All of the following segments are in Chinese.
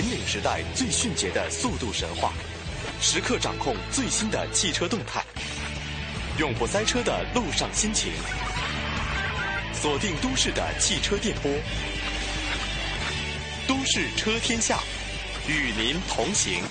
引领时代最迅捷的速度神话，时刻掌控最新的汽车动态，永不塞车的路上心情。锁定都市的汽车电波，都市车天下，与您同行。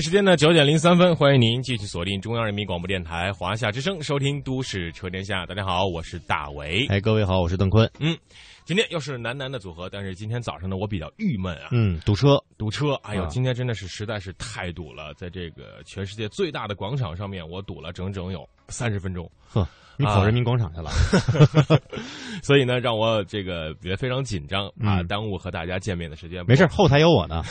时间呢九点零三分，欢迎您继续锁定中央人民广播电台华夏之声，收听《都市车天下》。大家好，我是大为。哎，各位好，我是邓坤。嗯，今天又是男男的组合，但是今天早上呢，我比较郁闷啊，嗯，堵车，堵车。哎呦，啊今天真的是实在是太堵了，在这个全世界最大的广场上面，我堵了整整有三十分钟。呵，你啊跑人民广场去了？所以呢，让我这个也非常紧张啊，嗯耽误和大家见面的时间。没事，后台有我呢。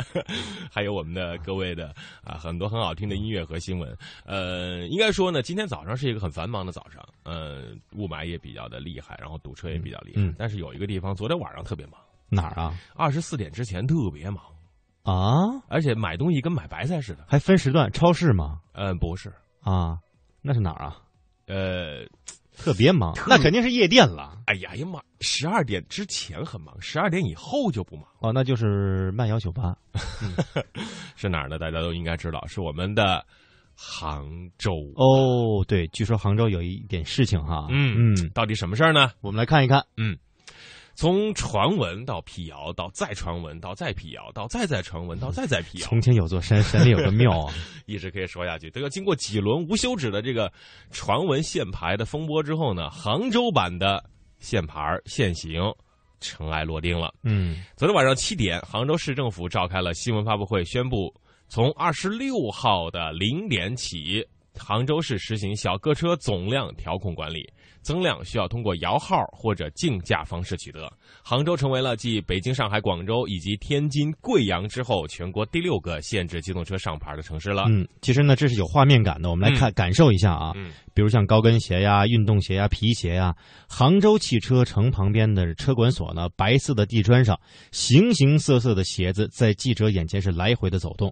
还有我们的各位的啊，很多很好听的音乐和新闻。呃，应该说呢，今天早上是一个很繁忙的早上，呃，雾霾也比较的厉害，然后堵车也比较厉害。嗯但是有一个地方昨天晚上特别忙，哪儿啊？二十四点之前特别忙，啊，而且买东西跟买白菜似的。还分时段，超市吗？嗯、不是，啊，那是哪儿啊？呃，特别忙，那肯定是夜店了。哎呀哎呀妈，十二点之前很忙，十二点以后就不忙。哦，那就是慢摇酒吧。是哪儿呢？大家都应该知道，是我们的杭州。哦，对，据说杭州有一点事情哈。嗯嗯，到底什么事儿呢？我们来看一看。从传闻到辟谣，到再传闻，到再辟谣，到再再传闻，到再再辟谣，从前有座山，山里有个庙啊。一直可以说下去。这个经过几轮无休止的这个传闻限牌的风波之后呢，杭州版的限牌限行尘埃落定了。嗯，昨天晚上七点，杭州市政府召开了新闻发布会，宣布从二十六号的零点起，杭州市实行小客车总量调控管理，增量需要通过摇号或者竞价方式取得。杭州成为了继北京、上海、广州以及天津、贵阳之后，全国第六个限制机动车上牌的城市了。嗯，其实呢，这是有画面感的。我们来看、感受一下啊。嗯比如像高跟鞋呀、运动鞋呀、皮鞋呀，杭州汽车城旁边的车管所呢，白色的地砖上，形形色色的鞋子在记者眼前是来回的走动。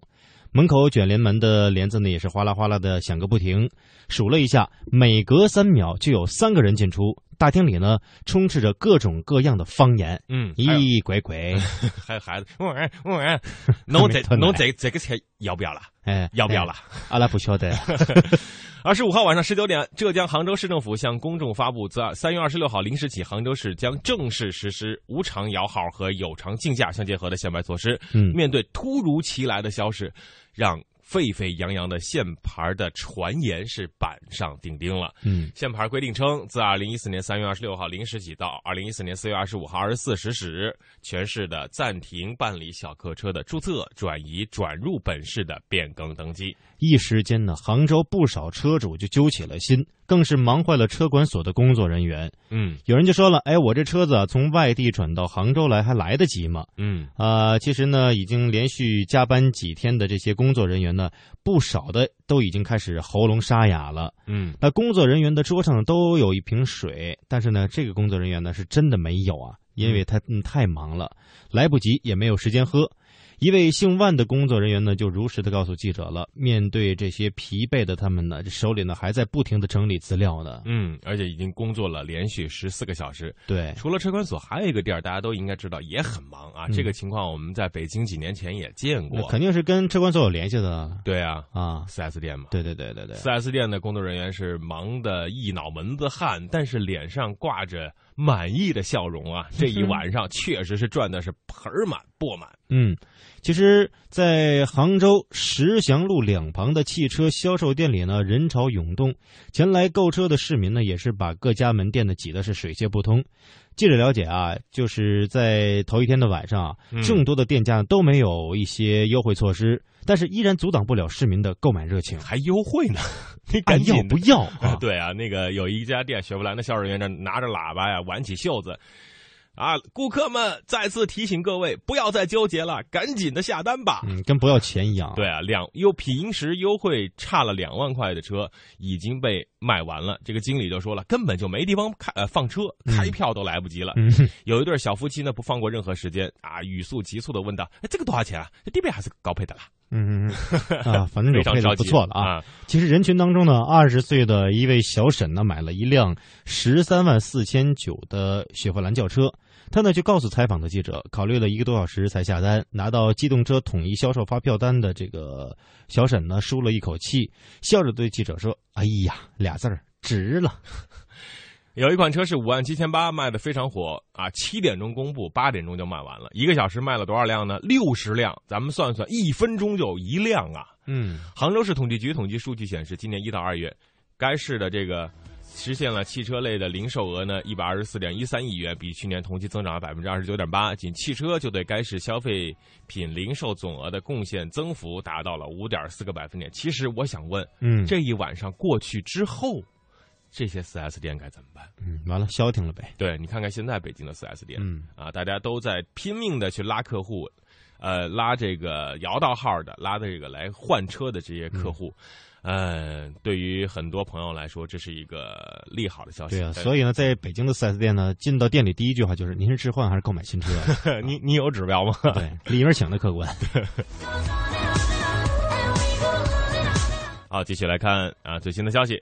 门口卷帘门的帘子呢，也是哗啦哗啦的响个不停。数了一下，每隔三秒就有三个人进出。大厅里呢，充斥着各种各样的方言。嗯，咦，鬼鬼，还有孩子，嗯嗯嗯，侬这侬这这个菜要不要了？哎，要不要了？哎？阿拉不晓得。二十五号晚上十九点，浙江杭州市政府向公众发布，自三月二十六号零时起，杭州市将正式实施无偿摇号和有偿竞价相结合的限牌措施。嗯面对突如其来的消息，让沸沸扬扬的限牌的传言是板上钉钉了。嗯限牌规定称，自二零一四年三月二十六号零时起到二零一四年四月二十五号二十四时止，全市的暂停办理小客车的注册、转移、转入本市的变更登记。一时间呢，杭州不少车主就揪起了心，更是忙坏了车管所的工作人员。嗯有人就说了：“哎，我这车子啊，从外地转到杭州来，还来得及吗？”嗯啊、其实呢，已经连续加班几天的这些工作人员呢，不少的都已经开始喉咙沙哑了。嗯那工作人员的桌上都有一瓶水，但是呢，这个工作人员呢是真的没有啊，因为他嗯太忙了，来不及，也没有时间喝。一位姓万的工作人员呢，就如实的告诉记者了，面对这些疲惫的他们呢，这手里呢还在不停的整理资料呢。嗯，而且已经工作了连续十四个小时。对，除了车管所，还有一个地儿大家都应该知道也很忙啊。嗯这个情况我们在北京几年前也见过。肯定是跟车管所有联系的对啊，啊。四 S 店嘛。对对对对对，四 S 店的工作人员是忙的一脑门子汗，但是脸上挂着满意的笑容啊！这一晚上确实是赚的是盆儿满钵满。嗯，其实，在杭州石祥路两旁的汽车销售店里呢，人潮涌动，前来购车的市民呢，也是把各家门店呢挤得是水泄不通。记者了解啊，就是在头一天的晚上啊，嗯众多的店家都没有一些优惠措施，但是依然阻挡不了市民的购买热情。还优惠呢，你哎赶紧要不要 啊？对啊，那个有一家店雪佛兰的销售人员这拿着喇叭呀，挽起袖子，啊，顾客们再次提醒各位，不要再纠结了，赶紧的下单吧。嗯，跟不要钱一样。对，啊，两又平时优惠差了两万块的车已经被卖完了。这个经理就说了，根本就没地方开呃放车，开票都来不及了。嗯，有一对小夫妻呢，不放过任何时间啊，语速急促的问道：“哎，这个多少钱啊？这低配还是高配的啦嗯啊，反正 非有配的常着急不错了啊。啊！其实人群当中呢，二十岁的一位小沈呢，买了一辆十三万四千九的雪佛兰轿车。他呢就告诉采访的记者，考虑了一个多小时才下单。拿到机动车统一销售发票单的这个小沈呢，舒了一口气，笑着对记者说：“哎呀，俩字儿值了。有一款车是五万七千八，卖的非常火啊！七点钟公布，八点钟就卖完了，一个小时卖了多少辆呢？六十辆，咱们算算，一分钟就一辆啊！”嗯杭州市统计局统计数据显示，今年一到二月，该市的这个实现了汽车类的零售额呢一百二十四点一三亿元，比去年同期增长了百分之二十九点八。仅汽车就对该市消费品零售总额的贡献增幅达到了五点四个百分点。其实我想问，嗯，这一晚上过去之后，这些 4S 店该怎么办？嗯完了消停了呗。对你看看现在北京的 4S 店，嗯啊，大家都在拼命的去拉客户，呃，拉这个摇到号的，拉这个来换车的这些客户，呃，对于很多朋友来说，这是一个利好的消息。对啊，所以呢，在北京的 4S 店呢，进到店里第一句话就是：“您是置换还是购买新车 你你有指标吗？？” 对，里面请的客官。好，继续来看啊最新的消息。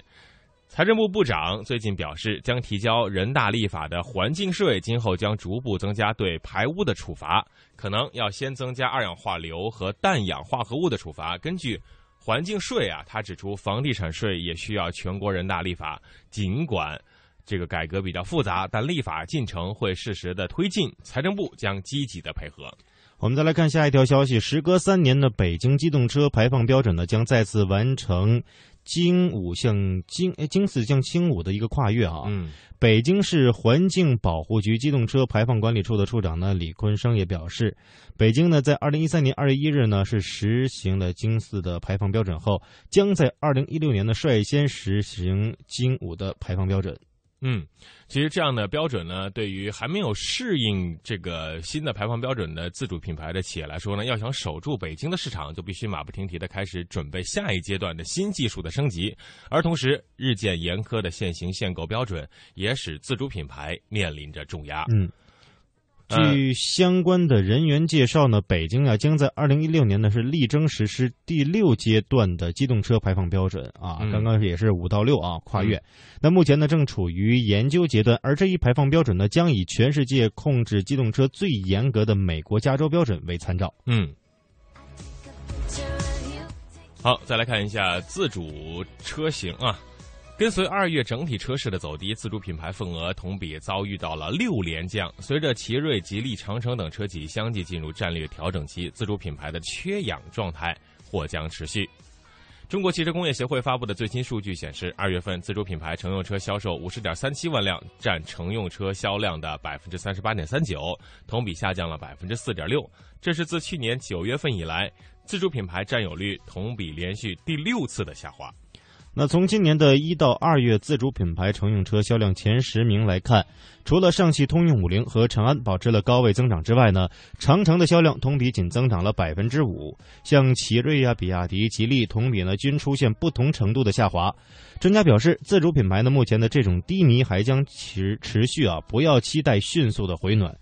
财政部部长最近表示，将提交人大立法的环境税，今后将逐步增加对排污的处罚，可能要先增加二氧化硫和氮氧化合物的处罚。根据环境税啊，他指出，房地产税也需要全国人大立法。尽管这个改革比较复杂，但立法进程会适时的推进，财政部将积极的配合。我们再来看下一条消息：时隔三年的北京机动车排放标准呢，将再次完成京五向京哎京四向京五的一个跨越啊。嗯北京市环境保护局机动车排放管理处的处长呢李坤生也表示，北京呢在二零一三年二月一日呢是实行了京四的排放标准后，将在二零一六年呢率先实行京五的排放标准。嗯，其实这样的标准呢，对于还没有适应这个新的排放标准的自主品牌的企业来说呢，要想守住北京的市场，就必须马不停蹄的开始准备下一阶段的新技术的升级。而同时，日渐严苛的限行限购标准也使自主品牌面临着重压。嗯。呃据相关的人员介绍呢，北京啊将在二零一六年呢是力争实施第六阶段的机动车排放标准啊，嗯刚刚也是五到六啊跨越。那目前呢正处于研究阶段，而这一排放标准呢将以全世界控制机动车最严格的美国加州标准为参照。嗯。好，再来看一下自主车型啊。跟随二月整体车市的走低，自主品牌份额同比遭遇到了六连降。随着奇瑞、吉利、长城等车企相继进入战略调整期，自主品牌的缺氧状态或将持续。中国汽车工业协会发布的最新数据显示，二月份自主品牌乘用车销售五十点三七万辆，占乘用车销量的百分之三十八点三九，同比下降了百分之四点六。这是自去年九月份以来，自主品牌占有率同比连续第六次的下滑。那从今年的一到二月自主品牌乘用车销量前十名来看，除了上汽通用五菱和长安保持了高位增长之外呢，长城的销量同比仅增长了百分之五，像奇瑞呀、比亚迪、吉利同比呢均出现不同程度的下滑。专家表示，自主品牌呢目前的这种低迷还将持持续啊，不要期待迅速的回暖。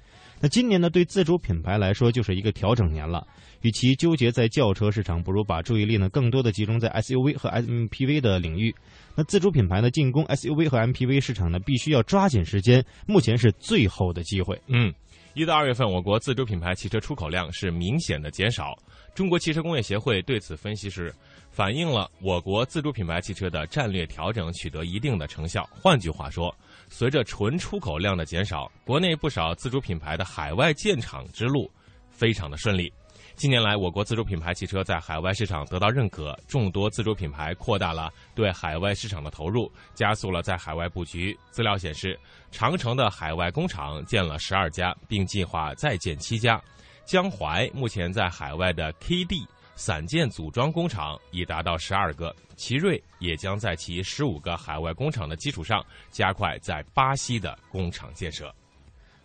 那今年呢，对自主品牌来说就是一个调整年了。与其纠结在轿车市场，不如把注意力呢更多的集中在 SUV 和 MPV 的领域。那自主品牌呢进攻 SUV 和 MPV 市场呢，必须要抓紧时间，目前是最后的机会。嗯，一到二月份，我国自主品牌汽车出口量是明显的减少。中国汽车工业协会对此分析是，反映了我国自主品牌汽车的战略调整取得一定的成效。换句话说，随着纯出口量的减少，国内不少自主品牌的海外建厂之路非常的顺利。近年来，我国自主品牌汽车在海外市场得到认可，众多自主品牌扩大了对海外市场的投入，加速了在海外布局。资料显示，长城的海外工厂建了十二家，并计划再建七家。江淮目前在海外的 KD 散件组装工厂已达到十二个，奇瑞也将在其十五个海外工厂的基础上，加快在巴西的工厂建设。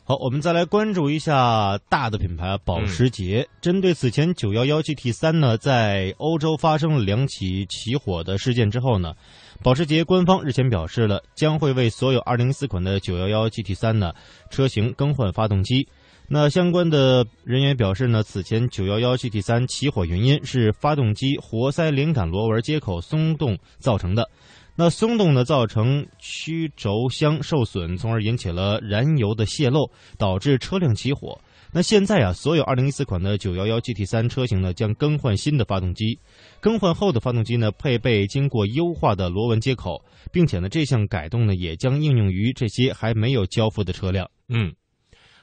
好，我们再来关注一下大的品牌啊，保时捷。针对此前911 GT 三呢，在欧洲发生了两起起火的事件之后呢，保时捷官方日前表示了，将会为所有2014款的911 GT 三呢车型更换发动机。那相关的人员表示呢，此前911 GT 三起火原因是发动机活塞连杆螺纹接口松动造成的。那松动呢，造成曲轴箱受损，从而引起了燃油的泄漏，导致车辆起火。那现在啊，所有2014款的911 GT 三车型呢，将更换新的发动机。更换后的发动机呢，配备经过优化的螺纹接口，并且呢，这项改动呢，也将应用于这些还没有交付的车辆。嗯，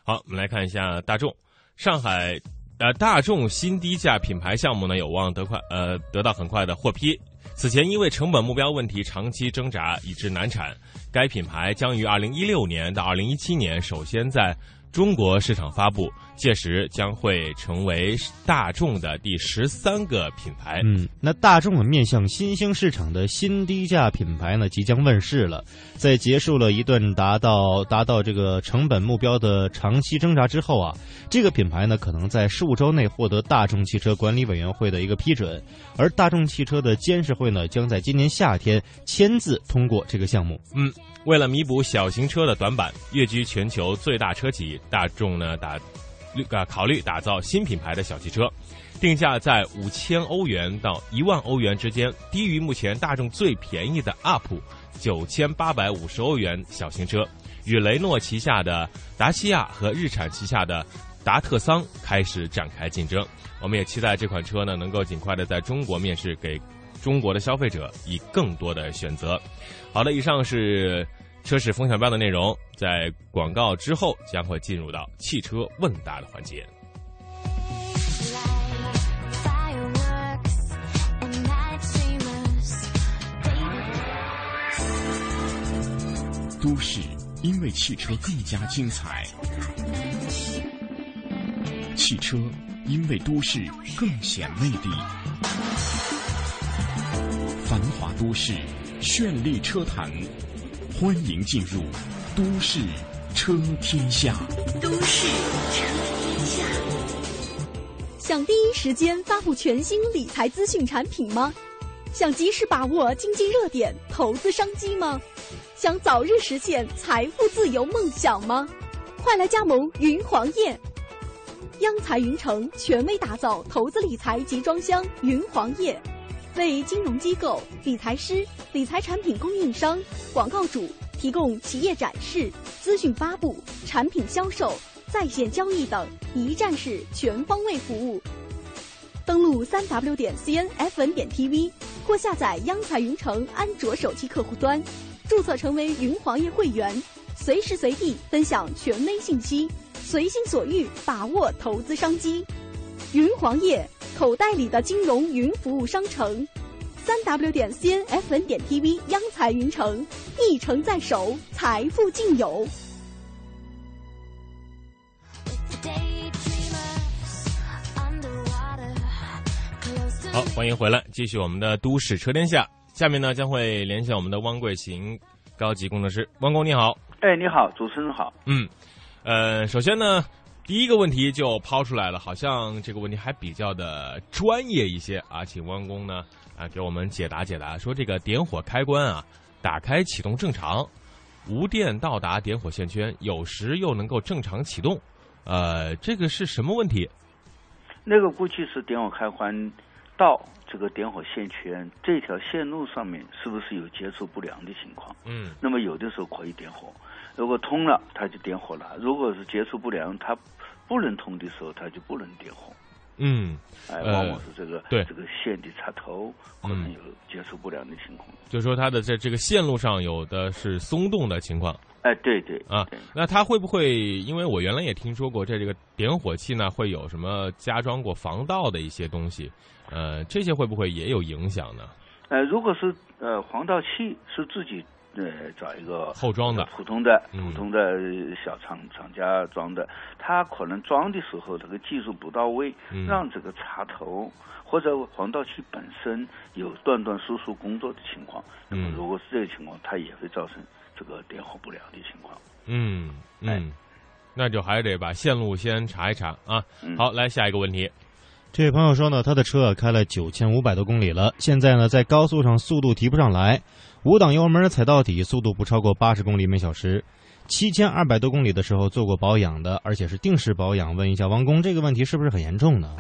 好，我们来看一下大众，上海呃大众新低价品牌项目呢，有望得快呃得到很快的获批。此前因为成本目标问题长期挣扎，以致难产。该品牌将于二零一六年到二零一七年首先在中国市场发布，届时将会成为大众的第十三个品牌。嗯，那大众啊面向新兴市场的新低价品牌呢即将问世了。在结束了一段达到达到这个成本目标的长期挣扎之后啊，这个品牌呢可能在数周内获得大众汽车管理委员会的一个批准，而大众汽车的监事会呢将在今年夏天签字通过这个项目。嗯，为了弥补小型车的短板，跃居全球最大车企，大众呢打啊考虑打造新品牌的小汽车，定价在五千欧元到一万欧元之间，低于目前大众最便宜的 UP 九千八百五十欧元小型车，与雷诺旗下的达西亚和日产旗下的达特桑开始展开竞争。我们也期待这款车呢能够尽快的在中国面世，给中国的消费者以更多的选择。好的，以上是车市风向标的内容，在广告之后将会进入到汽车问答的环节。都市因为汽车更加精彩，汽车因为都市更显魅力。繁华都市，绚丽车坛，欢迎进入都市车天下。都市车天下想第一时间发布全新理财资讯产品吗？想及时把握经济热点、投资商机吗？想早日实现财富自由梦想吗？快来加盟云黄页！央财云城权威打造投资理财集装箱云黄页，为金融机构、理财师、理财产品供应商、广告主提供企业展示、资讯发布、产品销售、在线交易等一站式全方位服务。登录三 w 点 cnfn 点 tv 或下载央财云城安卓手机客户端，注册成为云黄页会员，随时随地分享权威信息，随心所欲把握投资商机。云黄页口袋里的金融云服务商城，三 w 点 cnfn 点 tv 央财云城，一城在手，财富尽有。好，欢迎回来，继续我们的都市车天下。下面呢将会连线我们的汪贵行高级工程师，汪工你好。哎，你好，主持人好。嗯，呃，首先呢，第一个问题就抛出来了，好像这个问题还比较的专业一些啊，请汪工呢啊给我们解答解答，说这个点火开关啊，打开启动正常，无电到达点火线圈，有时又能够正常启动，呃，这个是什么问题？那个估计是点火开关到这个点火线圈这条线路上面是不是有接触不良的情况？嗯那么有的时候可以点火，如果通了它就点火了；如果是接触不良，它不能通的时候，它就不能点火。嗯，哎，呃往往是这个、对这个线的插头可能嗯有接触不良的情况。就说它的在这个线路上有的是松动的情况。哎，对对啊，那它会不会？因为我原来也听说过，在这个点火器呢会有什么加装过防盗的一些东西，呃，这些会不会也有影响呢？呃，如果是呃防盗器是自己呃找一个后装的普通的嗯普通的小厂厂家装的，他可能装的时候这个技术不到位，嗯让这个插头或者防盗器本身有断断续续工作的情况。那么嗯如果是这个情况，它也会造成这个点火不良的情况。嗯哎嗯，那就还得把线路先查一查啊。嗯好，来下一个问题。这位朋友说呢，他的车啊开了九千五百多公里了，现在呢在高速上速度提不上来，五档油门踩到底，速度不超过八十公里每小时。七千二百多公里的时候做过保养的，而且是定时保养。问一下王工，这个问题是不是很严重呢？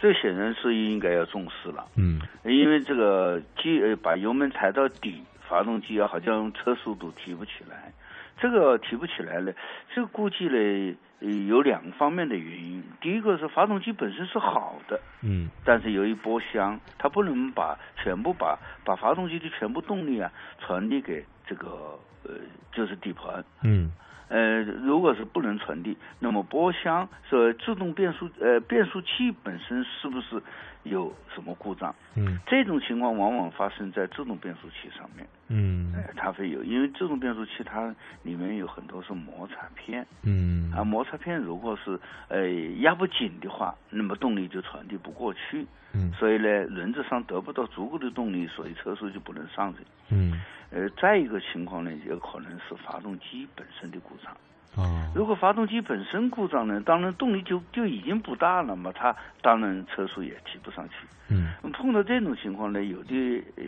这显然是应该要重视了。嗯因为这个机呃把油门踩到底，发动机啊好像车速度提不起来，这个提不起来呢，这个估计呢呃有两方面的原因。第一个是发动机本身是好的，嗯但是由于波箱，它不能把全部把把发动机的全部动力啊传递给这个呃就是底盘。嗯呃，如果是不能传递，那么波箱说自动变速呃变速器本身是不是有什么故障？嗯这种情况往往发生在自动变速器上面，嗯。呃，它会有，因为这种变速器它里面有很多是摩擦片，嗯。啊，摩擦片如果是呃压不紧的话，那么动力就传递不过去，嗯。所以呢，轮子上得不到足够的动力，所以车速就不能上去。嗯。呃，再一个情况呢，有可能是发动机本身的故障。哦。如果发动机本身故障呢，当然动力就就已经不大了嘛，它当然车速也提不上去。嗯。碰到这种情况呢，有的呃，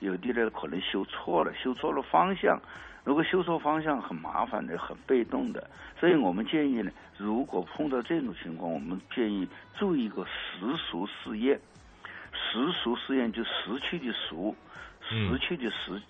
有的呢可能修错了，修错了方向。如果修错方向很麻烦的，很被动的，所以我们建议呢，如果碰到这种情况，我们建议做一个时速试验。时速试验就时区的速，嗯时区的时，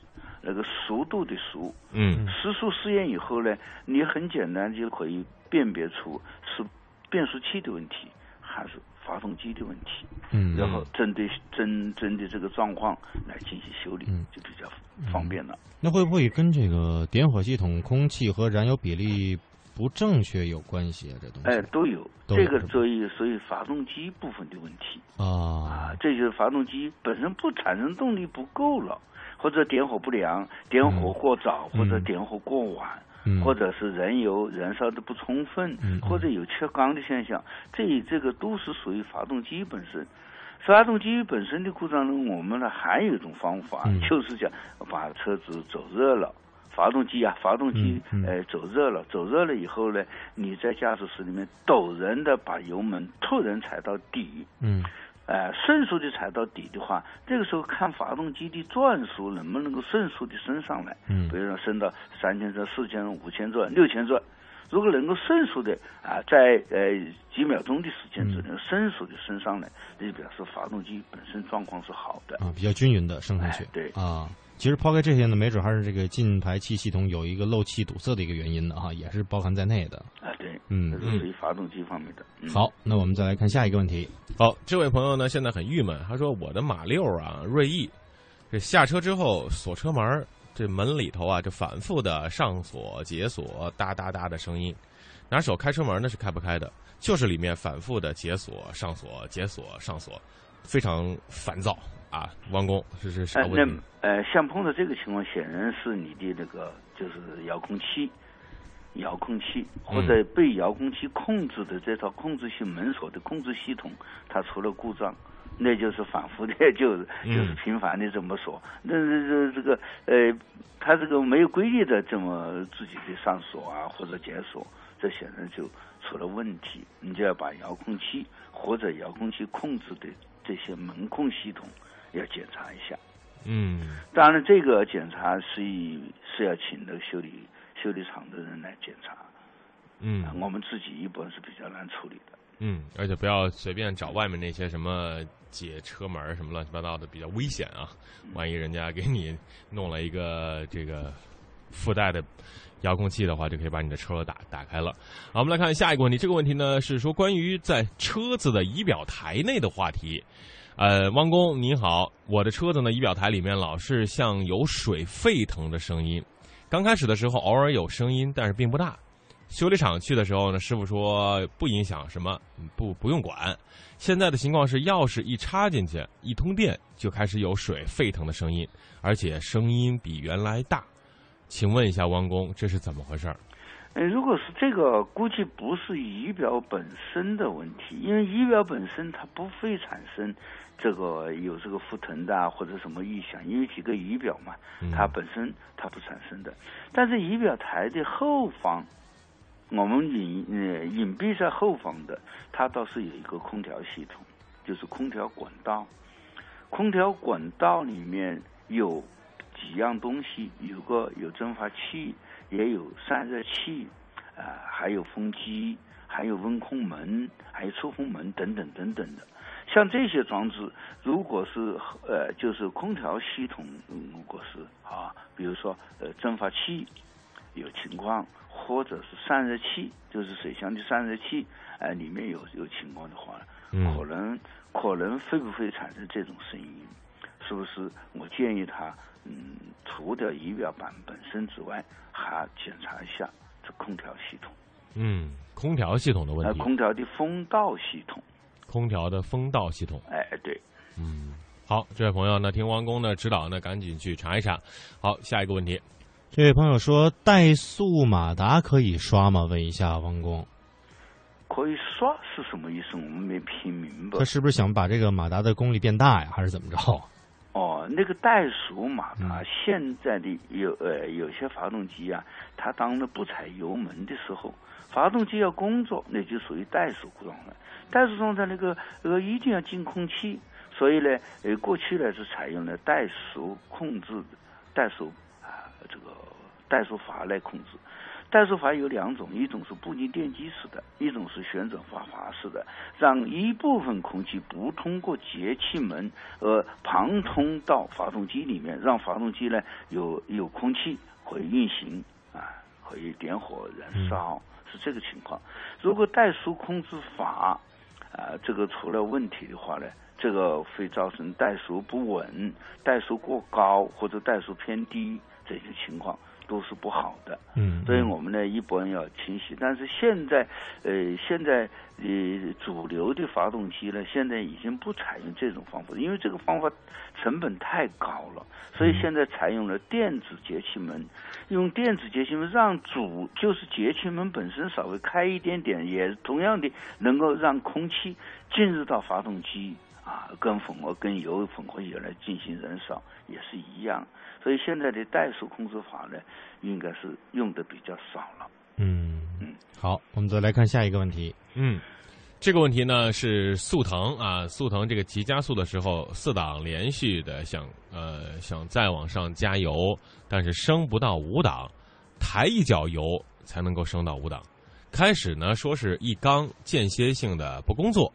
那个速度的速。嗯时速试验以后呢，你很简单就可以辨别出是变速器的问题还是发动机的问题，嗯然后针对针针对这个状况来进行修理嗯，就比较方便了。那会不会跟这个点火系统空气和燃油比例不正确有关系啊？这东西哎，都有，这个所以所以发动机部分的问题啊啊，这就是发动机本身不产生动力不够了，或者点火不良、点火过早、或者嗯点火过晚。嗯。或者是燃油燃烧的不充分，或者有缺缸的现象，这这个都是属于发动机本身。发动机本身的故障呢，我们呢还有一种方法，嗯。就是讲把车子走热了。发动机啊，发动机呃走热了，走热了以后呢，你在驾驶室里面陡然的把油门突然踩到底，嗯呃，迅速的踩到底的话，这个时候看发动机的转速能不能够迅速的升上来，嗯比如说升到三千转、四千转、五千转、六千转，如果能够迅速的啊，在呃几秒钟的时间之内迅速的升上来，那就表示发动机本身状况是好的。啊，比较均匀的升上去哎。对啊，其实抛开这些呢，没准还是这个进排气系统有一个漏气堵塞的一个原因呢，哈，也是包含在内的。啊，对，嗯这是属于发动机方面的。嗯、好，那我们再来看下一个问题。好，这位朋友呢现在很郁闷，他说我的马六啊锐意，这下车之后锁车门，这门里头啊就反复的上锁解锁哒哒哒的声音，拿手开车门呢是开不开的，就是里面反复的解锁上锁解锁上锁，非常烦躁啊。王工，这是啥呃，问题？那呃，像碰到这个情况，显然是你的那个就是遥控器，遥控器或者被遥控器控制的这套控制性门锁的控制系统，它出了故障。那就是反复的，就就是频繁的这么锁。那这这这个呃，它这个没有规律的这么自己的上锁啊或者解锁，这显然就出了问题。你就要把遥控器或者遥控器控制的这些门控系统要检查一下。嗯当然，这个检查是以是要请那个修理修理厂的人来检查，嗯我们自己一般是比较难处理的。嗯，而且不要随便找外面那些什么解车门什么乱七八糟的，比较危险啊！万一人家给你弄了一个这个附带的遥控器的话，就可以把你的车打打开了。好，我们来看下一个问题。这个问题呢是说关于在车子的仪表台内的话题。呃，汪工您好，我的车子呢仪表台里面老是像有水沸腾的声音，刚开始的时候偶尔有声音，但是并不大。修理厂去的时候呢，师傅说不影响什么，不不用管。现在的情况是，钥匙一插进去，一通电就开始有水沸腾的声音，而且声音比原来大。请问一下汪工，这是怎么回事儿？呃，如果是这个，估计不是仪表本身的问题，因为仪表本身它不会产生这个有这个浮腾的啊或者什么异响，因为几个仪表嘛，它本身它不产生的。但是仪表台的后方，我们隐呃隐蔽在后方的，它倒是有一个空调系统，就是空调管道。空调管道里面有几样东西，有个有蒸发器，也有散热器，啊、还有风机，还有温控门，还有出风门等等等等的。像这些装置，如果是呃，就是空调系统，嗯如果是啊，比如说呃蒸发器有情况，或者是散热器，就是水箱的散热器，呃，里面有有情况的话，嗯可能可能会不会产生这种声音？是不是？我建议他，嗯，除掉仪表板本身之外，还检查一下这空调系统，嗯，空调系统的问呃，题，空调的风道系统。空调的风道系统。哎，对。嗯，好，这位朋友呢，听王工的指导呢，赶紧去查一查。好，下一个问题，这位朋友说，怠速马达可以刷吗？问一下王工，可以刷是什么意思？我们没听明白他。是不是想把这个马达的功率变大呀，还是怎么着？哦，那个怠速马达嗯现在的有呃有些发动机啊，它当着不踩油门的时候，发动机要工作，那就属于怠速状态。怠速状态那个呃一定要进空气，所以呢，呃过去呢是采用了怠速控制怠速啊这个怠速阀来控制。怠速阀有两种，一种是步进电机式的，一种是旋转阀阀式的，让一部分空气不通过节气门而旁通到发动机里面，让发动机呢有有空气可以运行啊，可以点火燃烧，是这个情况。如果怠速控制阀啊这个出了问题的话呢，这个会造成怠速不稳、怠速过高或者怠速偏低这些情况。都是不好的，嗯，所以我们呢一般要清洗。但是现在，呃，现在呃主流的发动机呢，现在已经不采用这种方法，因为这个方法成本太高了，所以现在采用了电子节气门，用电子节气门让主就是节气门本身稍微开一点点，也同样的能够让空气进入到发动机啊，跟混合跟油混合油来进行燃烧也是一样。所以现在的怠速控制法呢，应该是用的比较少了。嗯嗯，好，我们再来看下一个问题。嗯，这个问题呢是速腾啊，速腾这个急加速的时候，四档连续的想呃想再往上加油，但是升不到五档，抬一脚油才能够升到五档。开始呢说是一缸间歇性的不工作，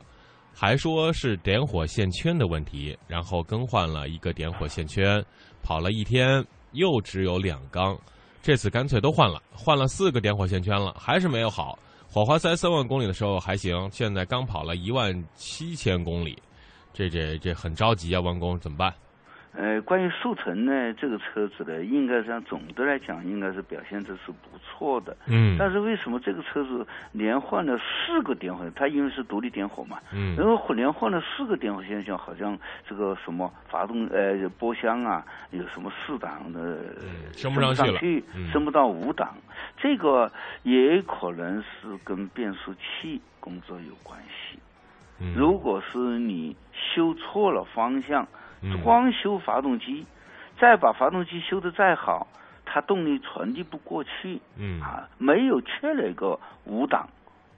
还说是点火线圈的问题，然后更换了一个点火线圈，跑了一天又只有两缸，这次干脆都换了，换了四个点火线圈了，还是没有好。火花塞三万公里的时候还行，现在刚跑了一万七千公里，这这这很着急啊！弯工怎么办？呃，关于速腾呢，这个车子呢，应该上总的来讲，应该是表现的是不错的。嗯但是为什么这个车子连换了四个点火？它因为是独立点火嘛，嗯然后连换了四个点火现象，好像这个什么发动呃波箱啊，有什么四档的、嗯升不上去升不到五档，这个也可能是跟变速器工作有关系。嗯如果是你修错了方向，嗯光修发动机，再把发动机修得再好，它动力传递不过去。嗯。啊，没有缺了一个五档，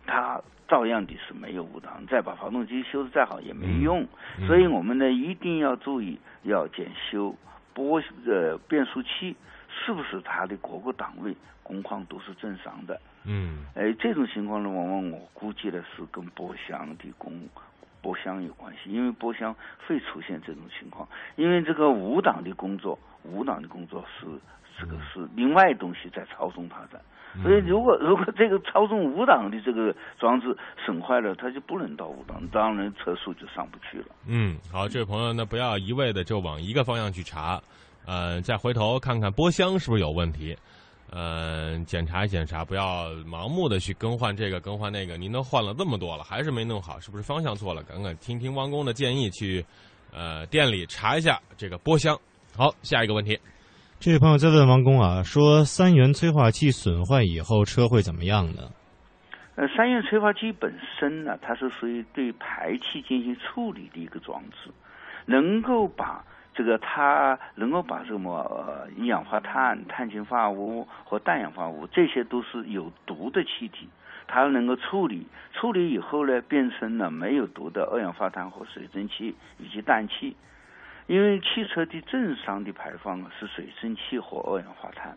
它照样的是没有五档。再把发动机修得再好也没用，嗯。所以我们呢一定要注意要检修波呃变速器是不是它的各个档位工况都是正常的。嗯。哎，这种情况呢，往往我估计呢是跟波箱的工波箱有关系，因为波箱会出现这种情况，因为这个五档的工作，五档的工作是这个是另外东西在操纵它的，所以如果如果这个操纵五档的这个装置损坏了，它就不能到五档，当然车速就上不去了。嗯，好，这位朋友呢，不要一味的就往一个方向去查，呃，再回头看看波箱是不是有问题，呃，检查一检查，不要盲目的去更换这个更换那个。您都换了这么多了，还是没弄好，是不是方向错了？赶赶听听王工的建议，去呃店里查一下这个波箱。好，下一个问题，这位朋友在问王工啊，说三元催化器损坏以后车会怎么样呢？呃，三元催化器本身呢，它是属于对排气进行处理的一个装置，能够把这个它能够把什么呃一氧化碳、碳氢化物和氮氧化物，这些都是有毒的气体，它能够处理，处理以后呢，变成了没有毒的二氧化碳和水蒸气以及氮气。因为汽车的正常的排放是水蒸气和二氧化碳，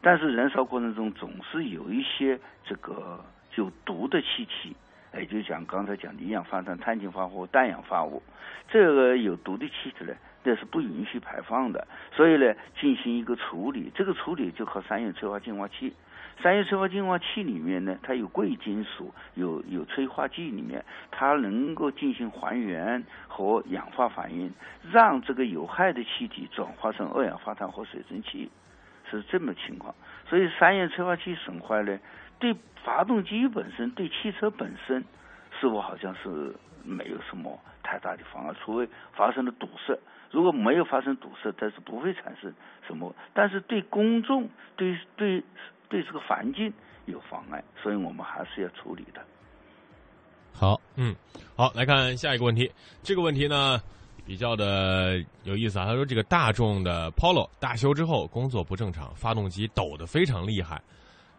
但是燃烧过程中总是有一些这个有毒的气体。也就讲刚才讲的一氧化碳、碳氢化合物、氮氧化物，这个有毒的气体呢，那是不允许排放的。所以呢，进行一个处理，这个处理就靠三元催化净化器。三元催化净化器里面呢，它有贵金属，有有催化剂，里面它能够进行还原和氧化反应，让这个有害的气体转化成二氧化碳和水蒸气，是这么情况。所以三元催化器损坏呢。对发动机本身，对汽车本身，似乎好像是没有什么太大的妨碍，除非发生了堵塞。如果没有发生堵塞，它是不会产生什么。但是对公众、对对对这个环境有妨碍，所以我们还是要处理的。好，嗯，好，来看下一个问题。这个问题呢，比较的有意思啊。他说，这个大众的 Polo 大修之后工作不正常，发动机抖得非常厉害，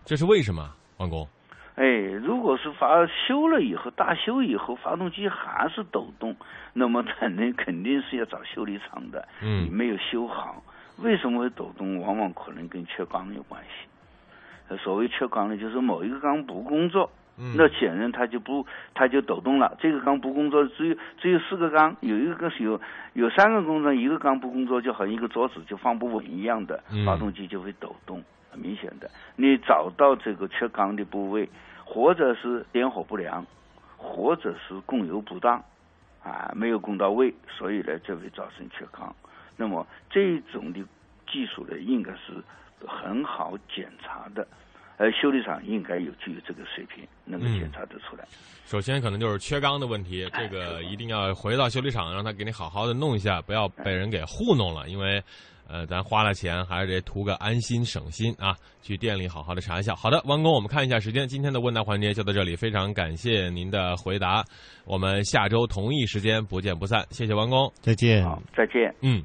这是为什么？王工，哎，如果是发修了以后，大修以后，发动机还是抖动，那么肯定肯定是要找修理厂的。嗯，你没有修好，为什么会抖动？往往可能跟缺缸有关系。所谓缺缸呢，就是某一个缸不工作，那显然它就不，它就抖动了。这个缸不工作，只有只有四个缸，有一个是有有三个工作，一个缸不工作，就好像一个桌子就放不稳一样的，发动机就会抖动。很明显的，你找到这个缺钢的部位，或者是点火不良，或者是供油不当，啊，没有供到位，所以呢就会造成缺钢。那么这种的技术呢，应该是很好检查的，而修理厂应该有具有这个水平，能够检查得出来。首先可能就是缺钢的问题，这个一定要回到修理厂，让他给你好好的弄一下，不要被人给糊弄了，因为。呃，咱花了钱，还是得图个安心省心啊！去店里好好的查一下。好的，王工，我们看一下时间，今天的问答环节就到这里，非常感谢您的回答，我们下周同一时间不见不散。谢谢王工，再见。好，再见。嗯。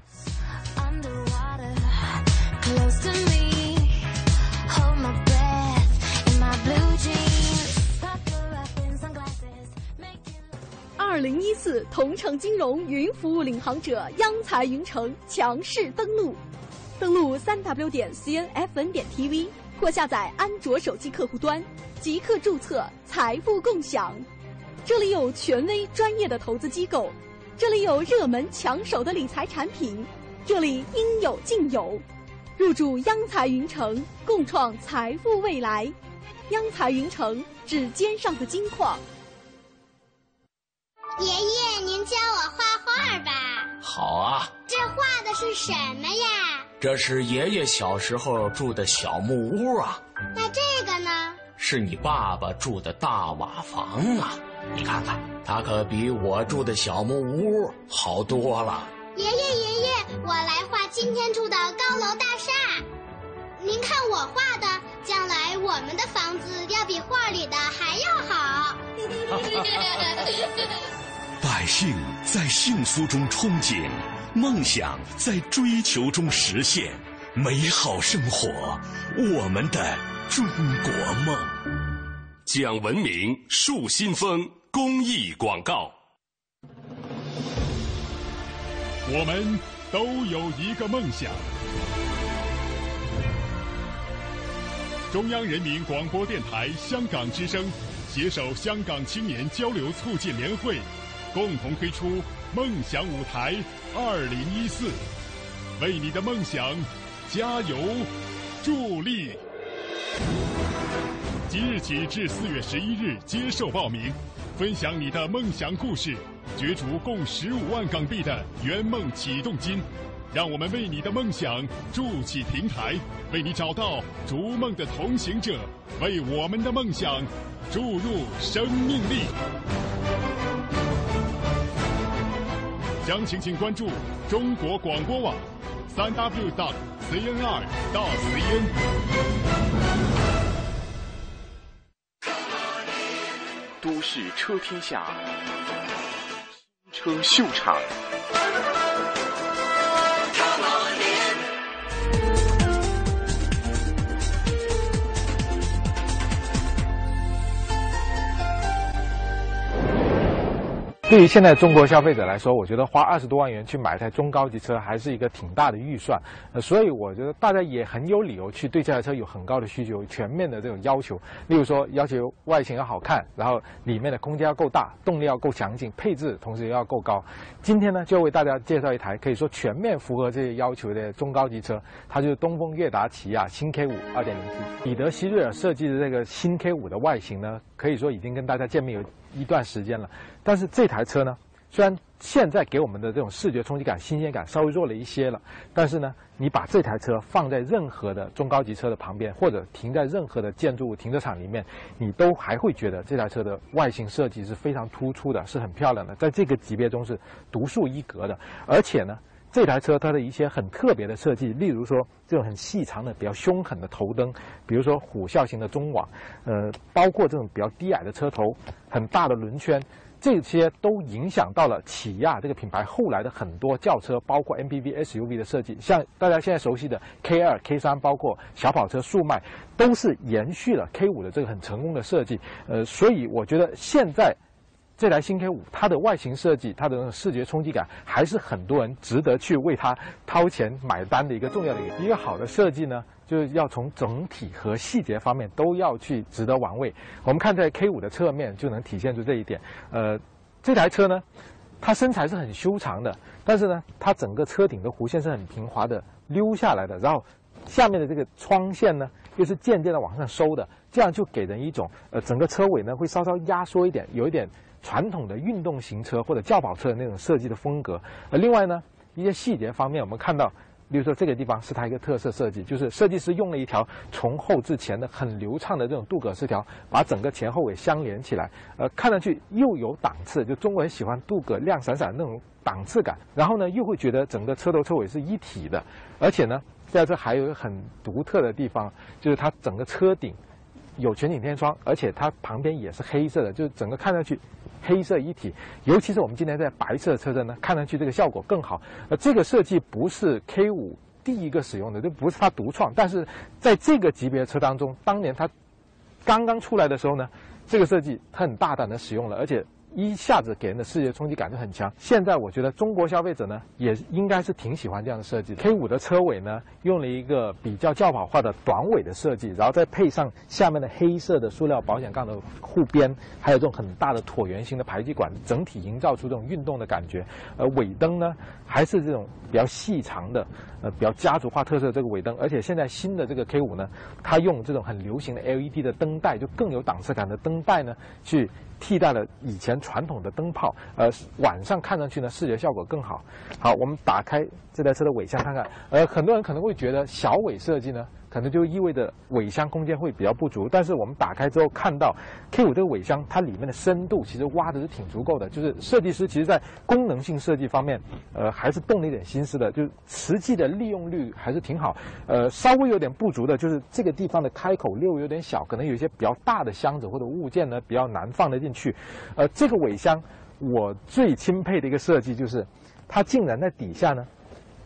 二零一四同城金融云服务领航者央财云城强势登陆，登录三 w 点 cnfn 点 tv 或下载安卓手机客户端，即刻注册财富共享。这里有权威专业的投资机构，这里有热门抢手的理财产品，这里应有尽有。入驻央财云城，共创财富未来。央财云城，指尖上的金矿。爷爷，您教我画画吧。好啊。这画的是什么呀？这是爷爷小时候住的小木屋啊。那这个呢？是你爸爸住的大瓦房啊。你看看，它可比我住的小木屋好多了。爷爷，爷爷，我来画今天住的高楼大厦。您看我画的，将来我们的房子要比画里的还要好。百姓在幸福中憧憬，梦想在追求中实现，美好生活，我们的中国梦。讲文明树新风公益广告。我们都有一个梦想。中央人民广播电台香港之声携手香港青年交流促进联会。共同推出“梦想舞台二零一四”，为你的梦想加油助力。即日起至四月十一日接受报名，分享你的梦想故事，角逐共十五万港币的圆梦启动金。让我们为你的梦想筑起平台，为你找到逐梦的同行者，为我们的梦想注入生命力。详情请关注中国广播网，三 w 到 cnr 到 cn。都市车天下，车秀场。对于现在中国消费者来说，我觉得花二十多万元去买一台中高级车还是一个挺大的预算，呃，所以我觉得大家也很有理由去对这台车有很高的需求，全面的这种要求。例如说，要求外形要好看，然后里面的空间要够大，动力要够强劲，配置同时也要够高。今天呢，就为大家介绍一台可以说全面符合这些要求的中高级车，它就是东风悦达起亚新 K 五 2.0T。彼得希瑞尔设计的这个新 K 五的外形呢，可以说已经跟大家见面有一段时间了。但是这台车呢，虽然现在给我们的这种视觉冲击感、新鲜感稍微弱了一些了，但是呢，你把这台车放在任何的中高级车的旁边，或者停在任何的建筑物停车场里面，你都还会觉得这台车的外形设计是非常突出的，是很漂亮的，在这个级别中是独树一格的。而且呢，这台车它的一些很特别的设计，例如说这种很细长的、比较凶狠的头灯，比如说虎啸型的中网，呃，包括这种比较低矮的车头、很大的轮圈。这些都影响到了起亚这个品牌后来的很多轿车，包括 MPV、SUV 的设计，像大家现在熟悉的 K2、K3，包括小跑车速迈，都是延续了 K5 的这个很成功的设计。呃，所以我觉得现在这台新 K5，它的外形设计、它的那种视觉冲击感，还是很多人值得去为它掏钱买单的一个重要的一个。一个好的设计呢，就是要从整体和细节方面都要去值得玩味。我们看在 K5 的侧面就能体现出这一点。呃，这台车呢，它身材是很修长的，但是呢，它整个车顶的弧线是很平滑的溜下来的，然后下面的这个窗线呢，又是渐渐的往上收的，这样就给人一种呃，整个车尾呢会稍稍压缩一点，有一点传统的运动型车或者轿跑车的那种设计的风格。呃，另外呢，一些细节方面，我们看到。比如说这个地方是它一个特色设计，就是设计师用了一条从后至前的很流畅的这种镀铬饰条，把整个前后尾相连起来，呃，看上去又有档次，就中国人喜欢镀铬亮闪闪那种档次感。然后呢，又会觉得整个车头车尾是一体的，而且呢，在这还有一个很独特的地方，就是它整个车顶有全景天窗，而且它旁边也是黑色的，就是整个看上去。黑色一体，尤其是我们今天在白色车身呢，看上去这个效果更好。呃，这个设计不是 K 五第一个使用的，这不是它独创，但是在这个级别车当中，当年它刚刚出来的时候呢，这个设计它很大胆的使用了，而且。一下子给人的视觉冲击感就很强。现在我觉得中国消费者呢，也应该是挺喜欢这样的设计。K 五的车尾呢，用了一个比较轿跑化的短尾的设计，然后再配上下面的黑色的塑料保险杠的护边，还有这种很大的椭圆形的排气管，整体营造出这种运动的感觉。而尾灯呢，还是这种比较细长的，呃，比较家族化特色这个尾灯。而且现在新的这个 K 五呢，它用这种很流行的 LED 的灯带，就更有档次感的灯带呢，去。替代了以前传统的灯泡，呃，晚上看上去呢，视觉效果更好。好，我们打开这台车的尾箱看看，呃，很多人可能会觉得小尾设计呢。可能就意味着尾箱空间会比较不足，但是我们打开之后看到 K 五这个尾箱，它里面的深度其实挖的是挺足够的。就是设计师其实在功能性设计方面，呃，还是动了一点心思的，就是实际的利用率还是挺好。呃，稍微有点不足的就是这个地方的开口溜有点小，可能有一些比较大的箱子或者物件呢比较难放得进去。呃，这个尾箱我最钦佩的一个设计就是，它竟然在底下呢。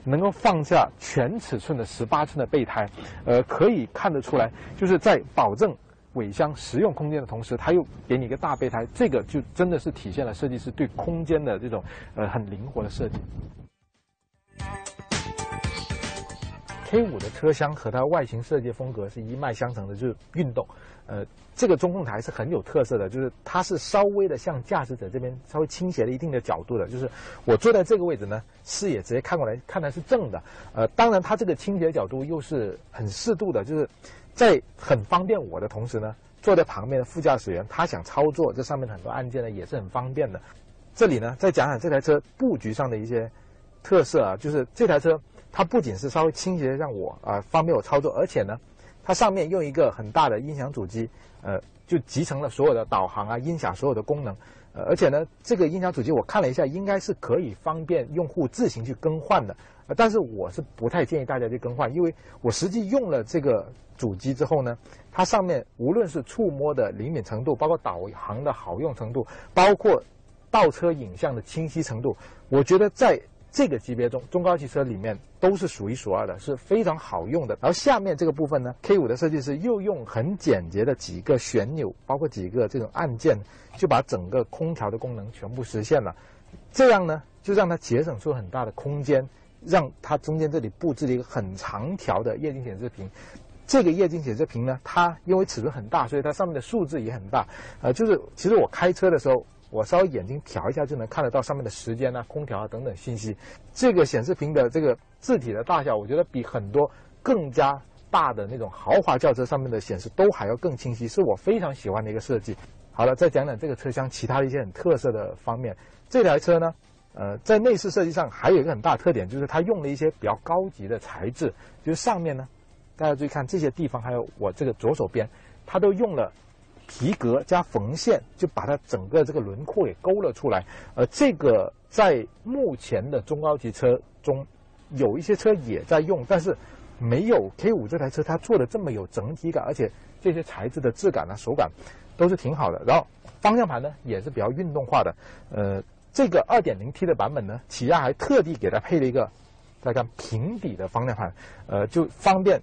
能够放下全尺寸的十八寸的备胎，呃，可以看得出来，就是在保证尾箱实用空间的同时，它又给你一个大备胎，这个就真的是体现了设计师对空间的这种呃很灵活的设计。K 五的车厢和它外形设计风格是一脉相承的，就是运动。呃，这个中控台是很有特色的，就是它是稍微的向驾驶者这边稍微倾斜了一定的角度的，就是我坐在这个位置呢，视野直接看过来，看来是正的。呃，当然它这个倾斜角度又是很适度的，就是在很方便我的同时呢，坐在旁边的副驾驶员他想操作这上面很多按键呢，也是很方便的。这里呢，再讲讲这台车布局上的一些特色啊，就是这台车。它不仅是稍微倾斜让我啊方便我操作，而且呢，它上面用一个很大的音响主机，呃，就集成了所有的导航啊、音响所有的功能，呃，而且呢，这个音响主机我看了一下，应该是可以方便用户自行去更换的，呃，但是我是不太建议大家去更换，因为我实际用了这个主机之后呢，它上面无论是触摸的灵敏程度，包括导航的好用程度，包括倒车影像的清晰程度，我觉得在这个级别中中高级车里面都是数一数二的，是非常好用的。然后下面这个部分呢，K 五的设计师又用很简洁的几个旋钮，包括几个这种按键，就把整个空调的功能全部实现了。这样呢，就让它节省出很大的空间，让它中间这里布置了一个很长条的液晶显示屏。这个液晶显示屏呢，它因为尺寸很大，所以它上面的数字也很大。呃，就是其实我开车的时候，我稍微眼睛瞟一下就能看得到上面的时间啊、空调啊等等信息。这个显示屏的这个字体的大小，我觉得比很多更加大的那种豪华轿车上面的显示都还要更清晰，是我非常喜欢的一个设计。好了，再讲讲这个车厢其他的一些很特色的方面。这台车呢，呃，在内饰设计上还有一个很大特点，就是它用了一些比较高级的材质，就是上面呢。大家注意看这些地方，还有我这个左手边，它都用了皮革加缝线，就把它整个这个轮廓给勾了出来。呃，这个在目前的中高级车中，有一些车也在用，但是没有 K 五这台车它做的这么有整体感，而且这些材质的质感啊、手感都是挺好的。然后方向盘呢也是比较运动化的。呃，这个 2.0T 的版本呢，起亚还特地给它配了一个大家看平底的方向盘，呃，就方便。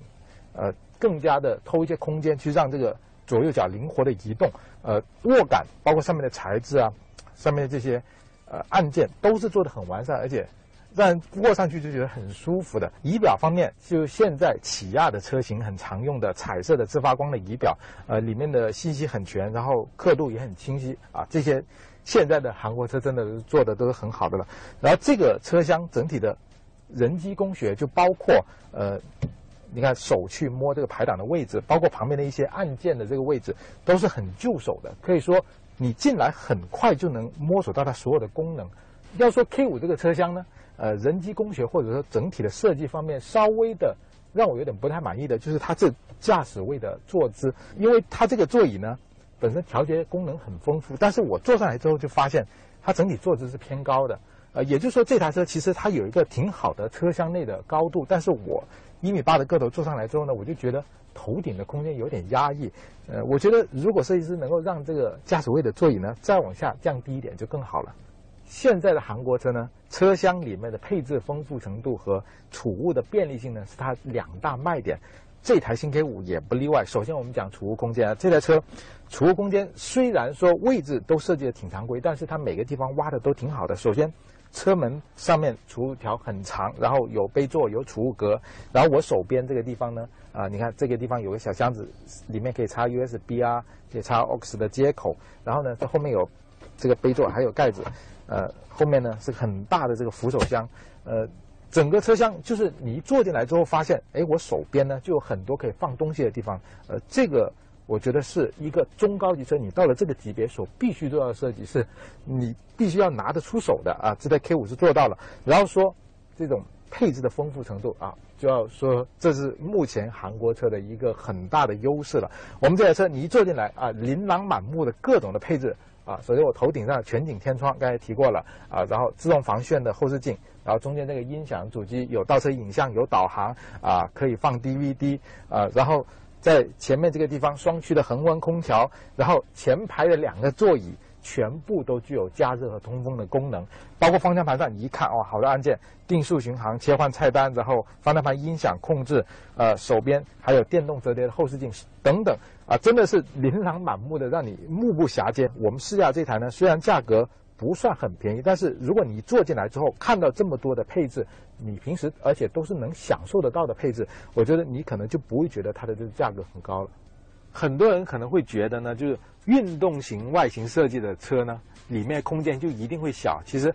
呃，更加的偷一些空间，去让这个左右脚灵活的移动。呃，握感包括上面的材质啊，上面的这些呃按键都是做的很完善，而且让握上去就觉得很舒服的。仪表方面，就现在起亚的车型很常用的彩色的自发光的仪表，呃，里面的信息很全，然后刻度也很清晰啊。这些现在的韩国车真的做的都是很好的了。然后这个车厢整体的人机工学就包括呃。你看手去摸这个排档的位置，包括旁边的一些按键的这个位置，都是很就手的。可以说你进来很快就能摸索到它所有的功能。要说 K 五这个车厢呢，呃，人机工学或者说整体的设计方面，稍微的让我有点不太满意的就是它这驾驶位的坐姿，因为它这个座椅呢本身调节功能很丰富，但是我坐上来之后就发现它整体坐姿是偏高的。呃，也就是说这台车其实它有一个挺好的车厢内的高度，但是我。一米八的个头坐上来之后呢，我就觉得头顶的空间有点压抑。呃，我觉得如果设计师能够让这个驾驶位的座椅呢再往下降低一点就更好了。现在的韩国车呢，车厢里面的配置丰富程度和储物的便利性呢是它两大卖点。这台新 K 五也不例外。首先我们讲储物空间啊，这台车储物空间虽然说位置都设计的挺常规，但是它每个地方挖的都挺好的。首先。车门上面储物条很长，然后有杯座，有储物格。然后我手边这个地方呢，啊，你看这个地方有个小箱子，里面可以插 USB 啊，可以插 OX 的接口。然后呢，这后面有这个杯座，还有盖子。呃，后面呢是很大的这个扶手箱。呃，整个车厢就是你一坐进来之后，发现，哎，我手边呢就有很多可以放东西的地方。呃，这个。我觉得是一个中高级车，你到了这个级别所必须做到的设计，是你必须要拿得出手的啊！这台 K 五是做到了。然后说这种配置的丰富程度啊，就要说这是目前韩国车的一个很大的优势了。我们这台车你一坐进来啊，琳琅满目的各种的配置啊。首先我头顶上全景天窗，刚才提过了啊，然后自动防眩的后视镜，然后中间这个音响主机有倒车影像，有导航啊，可以放 DVD 啊，然后。在前面这个地方，双区的恒温空调，然后前排的两个座椅全部都具有加热和通风的功能，包括方向盘上一看哦，好多按键，定速巡航、切换菜单，然后方向盘音响控制，呃，手边还有电动折叠的后视镜等等，啊，真的是琳琅满目的，让你目不暇接。我们试驾这台呢，虽然价格。不算很便宜，但是如果你坐进来之后看到这么多的配置，你平时而且都是能享受得到的配置，我觉得你可能就不会觉得它的这个价格很高了。很多人可能会觉得呢，就是运动型外形设计的车呢，里面空间就一定会小。其实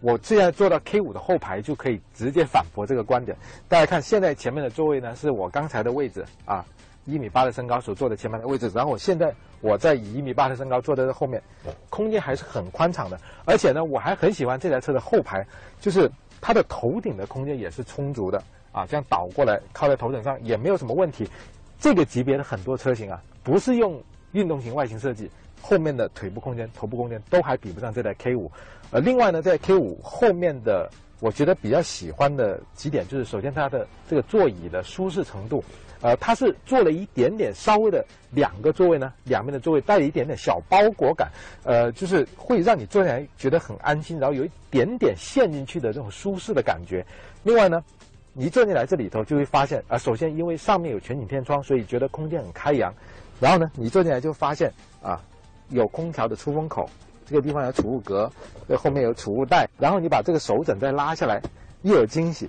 我现在坐到 K 五的后排就可以直接反驳这个观点。大家看，现在前面的座位呢是我刚才的位置啊。一米八的身高所坐的前排的位置，然后我现在我在以一米八的身高坐在后面，空间还是很宽敞的。而且呢，我还很喜欢这台车的后排，就是它的头顶的空间也是充足的啊，这样倒过来靠在头顶上也没有什么问题。这个级别的很多车型啊，不是用运动型外形设计，后面的腿部空间、头部空间都还比不上这台 K 五。呃，另外呢，在 K 五后面的，我觉得比较喜欢的几点就是，首先它的这个座椅的舒适程度，呃，它是做了一点点稍微的两个座位呢，两边的座位带了一点点小包裹感，呃，就是会让你坐下来觉得很安心，然后有一点点陷进去的这种舒适的感觉。另外呢，你坐进来这里头就会发现，啊，首先因为上面有全景天窗，所以觉得空间很开扬。然后呢，你坐进来就发现啊，有空调的出风口，这个地方有储物格，后面有储物袋。然后你把这个手枕再拉下来，又有惊喜。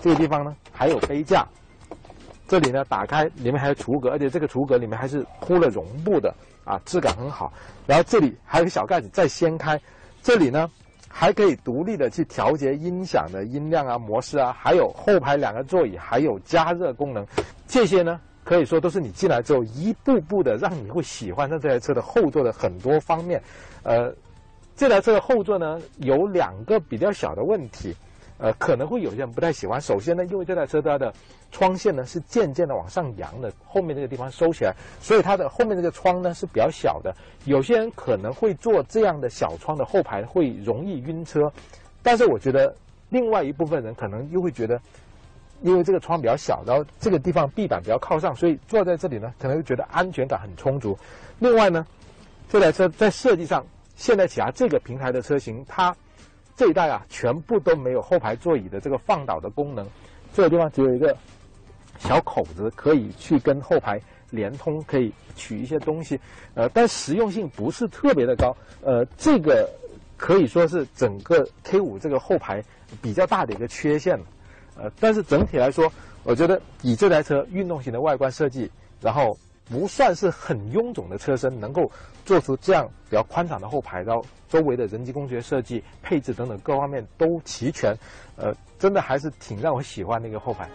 这个地方呢还有杯架，这里呢打开里面还有储物格，而且这个储物格里面还是铺了绒布的啊，质感很好。然后这里还有个小盖子，再掀开，这里呢还可以独立的去调节音响的音量啊、模式啊，还有后排两个座椅还有加热功能，这些呢。可以说都是你进来之后一步步的让你会喜欢上这台车的后座的很多方面，呃，这台车的后座呢有两个比较小的问题，呃，可能会有些人不太喜欢。首先呢，因为这台车它的窗线呢是渐渐的往上扬的，后面这个地方收起来，所以它的后面这个窗呢是比较小的。有些人可能会坐这样的小窗的后排会容易晕车，但是我觉得另外一部分人可能又会觉得。因为这个窗比较小，然后这个地方壁板比较靠上，所以坐在这里呢，可能会觉得安全感很充足。另外呢，这台车在设计上，现代起亚这个平台的车型，它这一代啊，全部都没有后排座椅的这个放倒的功能，这个地方只有一个小口子，可以去跟后排连通，可以取一些东西。呃，但实用性不是特别的高。呃，这个可以说是整个 K 五这个后排比较大的一个缺陷了。呃，但是整体来说，我觉得以这台车运动型的外观设计，然后不算是很臃肿的车身，能够做出这样比较宽敞的后排，然后周围的人机工学设计、配置等等各方面都齐全，呃，真的还是挺让我喜欢的一个后排。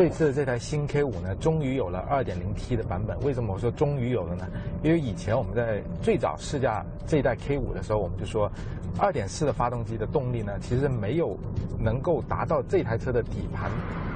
这次这台新 K 五呢，终于有了 2.0T 的版本。为什么我说终于有了呢？因为以前我们在最早试驾这一代 K 五的时候，我们就说，2.4的发动机的动力呢，其实没有能够达到这台车的底盘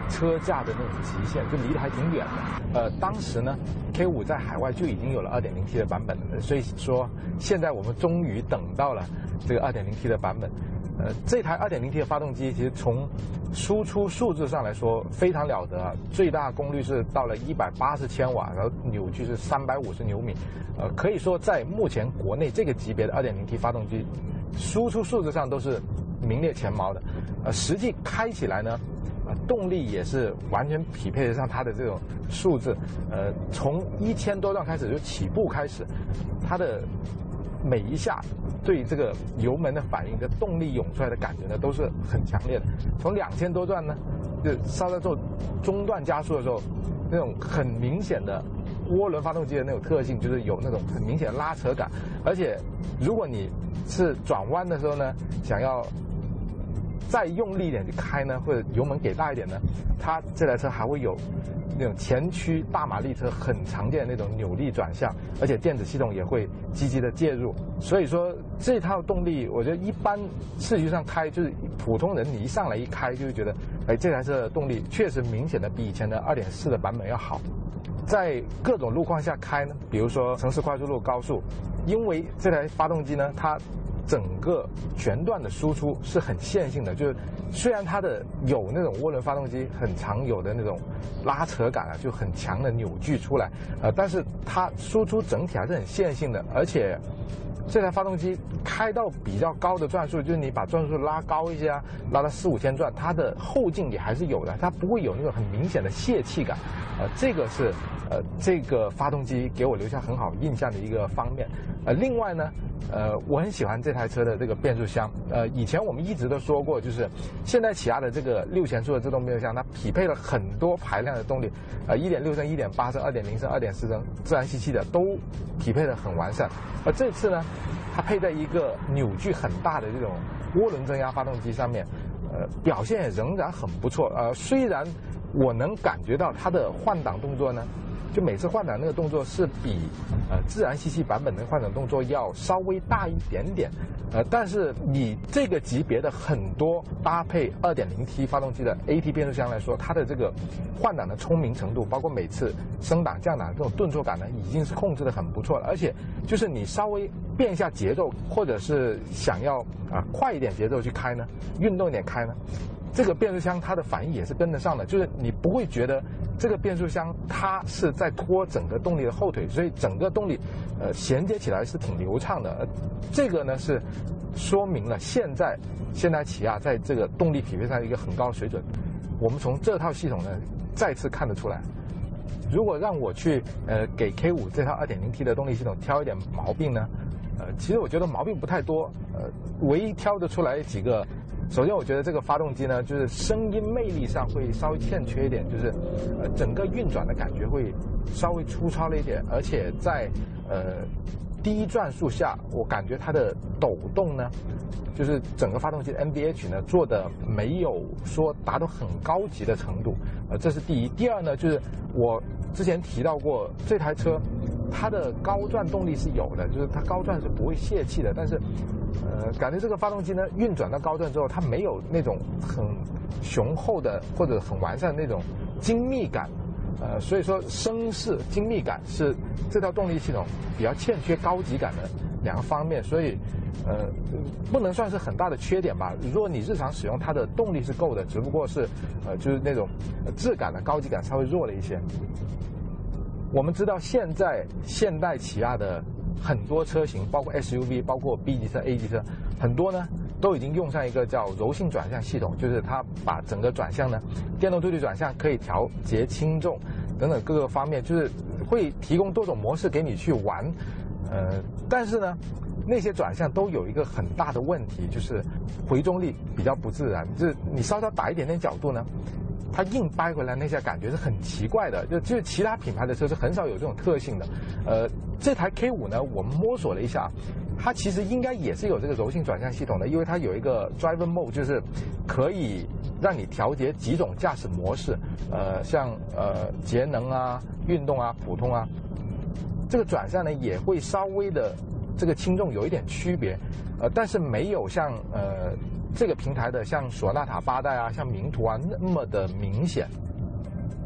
车架的那种极限，就离得还挺远的。呃，当时呢，K 五在海外就已经有了 2.0T 的版本了，所以说现在我们终于等到了这个 2.0T 的版本。呃，这台 2.0T 的发动机其实从输出数字上来说非常了得，最大功率是到了180千瓦，然后扭矩是350牛米，呃，可以说在目前国内这个级别的 2.0T 发动机，输出数字上都是名列前茅的，呃，实际开起来呢，呃，动力也是完全匹配得上它的这种数字，呃，从一千多转开始就起步开始，它的。每一下对这个油门的反应跟动力涌出来的感觉呢，都是很强烈的。从两千多转呢，就稍稍做中段加速的时候，那种很明显的涡轮发动机的那种特性，就是有那种很明显的拉扯感。而且，如果你是转弯的时候呢，想要再用力一点去开呢，或者油门给大一点呢，它这台车还会有。那种前驱大马力车很常见的那种扭力转向，而且电子系统也会积极的介入。所以说这套动力，我觉得一般市区上开，就是普通人你一上来一开就会觉得，哎，这台车的动力确实明显的比以前的2.4的版本要好。在各种路况下开呢，比如说城市快速路、高速，因为这台发动机呢，它整个全段的输出是很线性的，就是虽然它的有那种涡轮发动机很常有的那种拉扯感啊，就很强的扭矩出来，呃，但是它输出整体还是很线性的，而且这台发动机开到比较高的转速，就是你把转速拉高一些啊，拉到四五千转，它的后劲也还是有的，它不会有那种很明显的泄气感，呃，这个是呃这个发动机给我留下很好印象的一个方面，呃，另外呢。呃，我很喜欢这台车的这个变速箱。呃，以前我们一直都说过，就是现代起亚的这个六前速的自动变速箱，它匹配了很多排量的动力，呃，一点六升、一点八升、二点零升、二点四升自然吸气的都匹配的很完善。而这次呢，它配在一个扭矩很大的这种涡轮增压发动机上面，呃，表现仍然很不错。呃，虽然我能感觉到它的换挡动作呢。就每次换挡那个动作是比呃自然吸气版本的换挡动作要稍微大一点点，呃，但是你这个级别的很多搭配 2.0T 发动机的 AT 变速箱来说，它的这个换挡的聪明程度，包括每次升档降档这种顿挫感呢，已经是控制的很不错了。而且就是你稍微变一下节奏，或者是想要啊快一点节奏去开呢，运动一点开呢。这个变速箱它的反应也是跟得上的，就是你不会觉得这个变速箱它是在拖整个动力的后腿，所以整个动力呃衔接起来是挺流畅的。这个呢是说明了现在现代起亚在这个动力匹配上一个很高的水准。我们从这套系统呢再次看得出来。如果让我去呃给 K 五这套 2.0T 的动力系统挑一点毛病呢，呃，其实我觉得毛病不太多，呃，唯一挑得出来几个。首先，我觉得这个发动机呢，就是声音魅力上会稍微欠缺一点，就是呃整个运转的感觉会稍微粗糙了一点，而且在呃低转速下，我感觉它的抖动呢，就是整个发动机的 NVH 呢做的没有说达到很高级的程度，呃，这是第一。第二呢，就是我之前提到过这台车，它的高转动力是有的，就是它高转是不会泄气的，但是。呃，感觉这个发动机呢，运转到高转之后，它没有那种很雄厚的或者很完善的那种精密感，呃，所以说声势精密感是这套动力系统比较欠缺高级感的两个方面，所以呃，不能算是很大的缺点吧。如果你日常使用它的动力是够的，只不过是呃，就是那种质感的高级感稍微弱了一些。我们知道现在现代起亚的。很多车型，包括 SUV，包括 B 级车、A 级车，很多呢都已经用上一个叫柔性转向系统，就是它把整个转向呢，电动推力转向可以调节轻重等等各个方面，就是会提供多种模式给你去玩。呃，但是呢，那些转向都有一个很大的问题，就是回中力比较不自然，就是你稍稍打一点点角度呢。它硬掰回来那下感觉是很奇怪的，就就是其他品牌的车是很少有这种特性的。呃，这台 K 五呢，我们摸索了一下，它其实应该也是有这个柔性转向系统的，因为它有一个 Driver Mode，就是可以让你调节几种驾驶模式，呃，像呃节能啊、运动啊、普通啊，这个转向呢也会稍微的这个轻重有一点区别，呃，但是没有像呃。这个平台的像索纳塔八代啊，像名图啊那么的明显，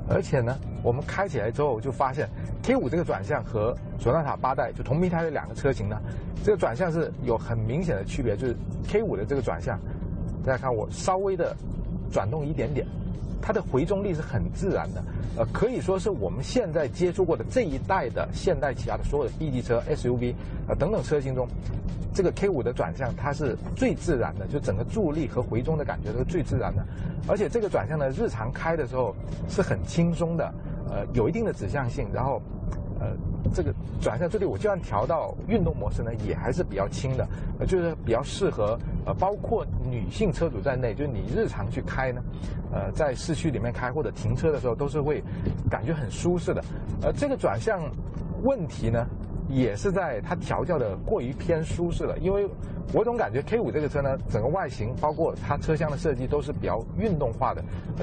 而且呢，我们开起来之后就发现，K 五这个转向和索纳塔八代就同平台的两个车型呢，这个转向是有很明显的区别，就是 K 五的这个转向，大家看我稍微的转动一点点，它的回中力是很自然的，呃，可以说是我们现在接触过的这一代的现代起亚的所有的 B 级车、SUV 呃等等车型中。这个 K 五的转向它是最自然的，就整个助力和回中的感觉都是最自然的，而且这个转向呢，日常开的时候是很轻松的，呃，有一定的指向性，然后，这个转向助力我就算调到运动模式呢，也还是比较轻的，呃，就是比较适合呃，包括女性车主在内，就是你日常去开呢，呃，在市区里面开或者停车的时候都是会感觉很舒适的，而，这个转向问题呢？也是在它调教的过于偏舒适了，因为我总感觉 K 五这个车呢，整个外形包括它车厢的设计都是比较运动化的，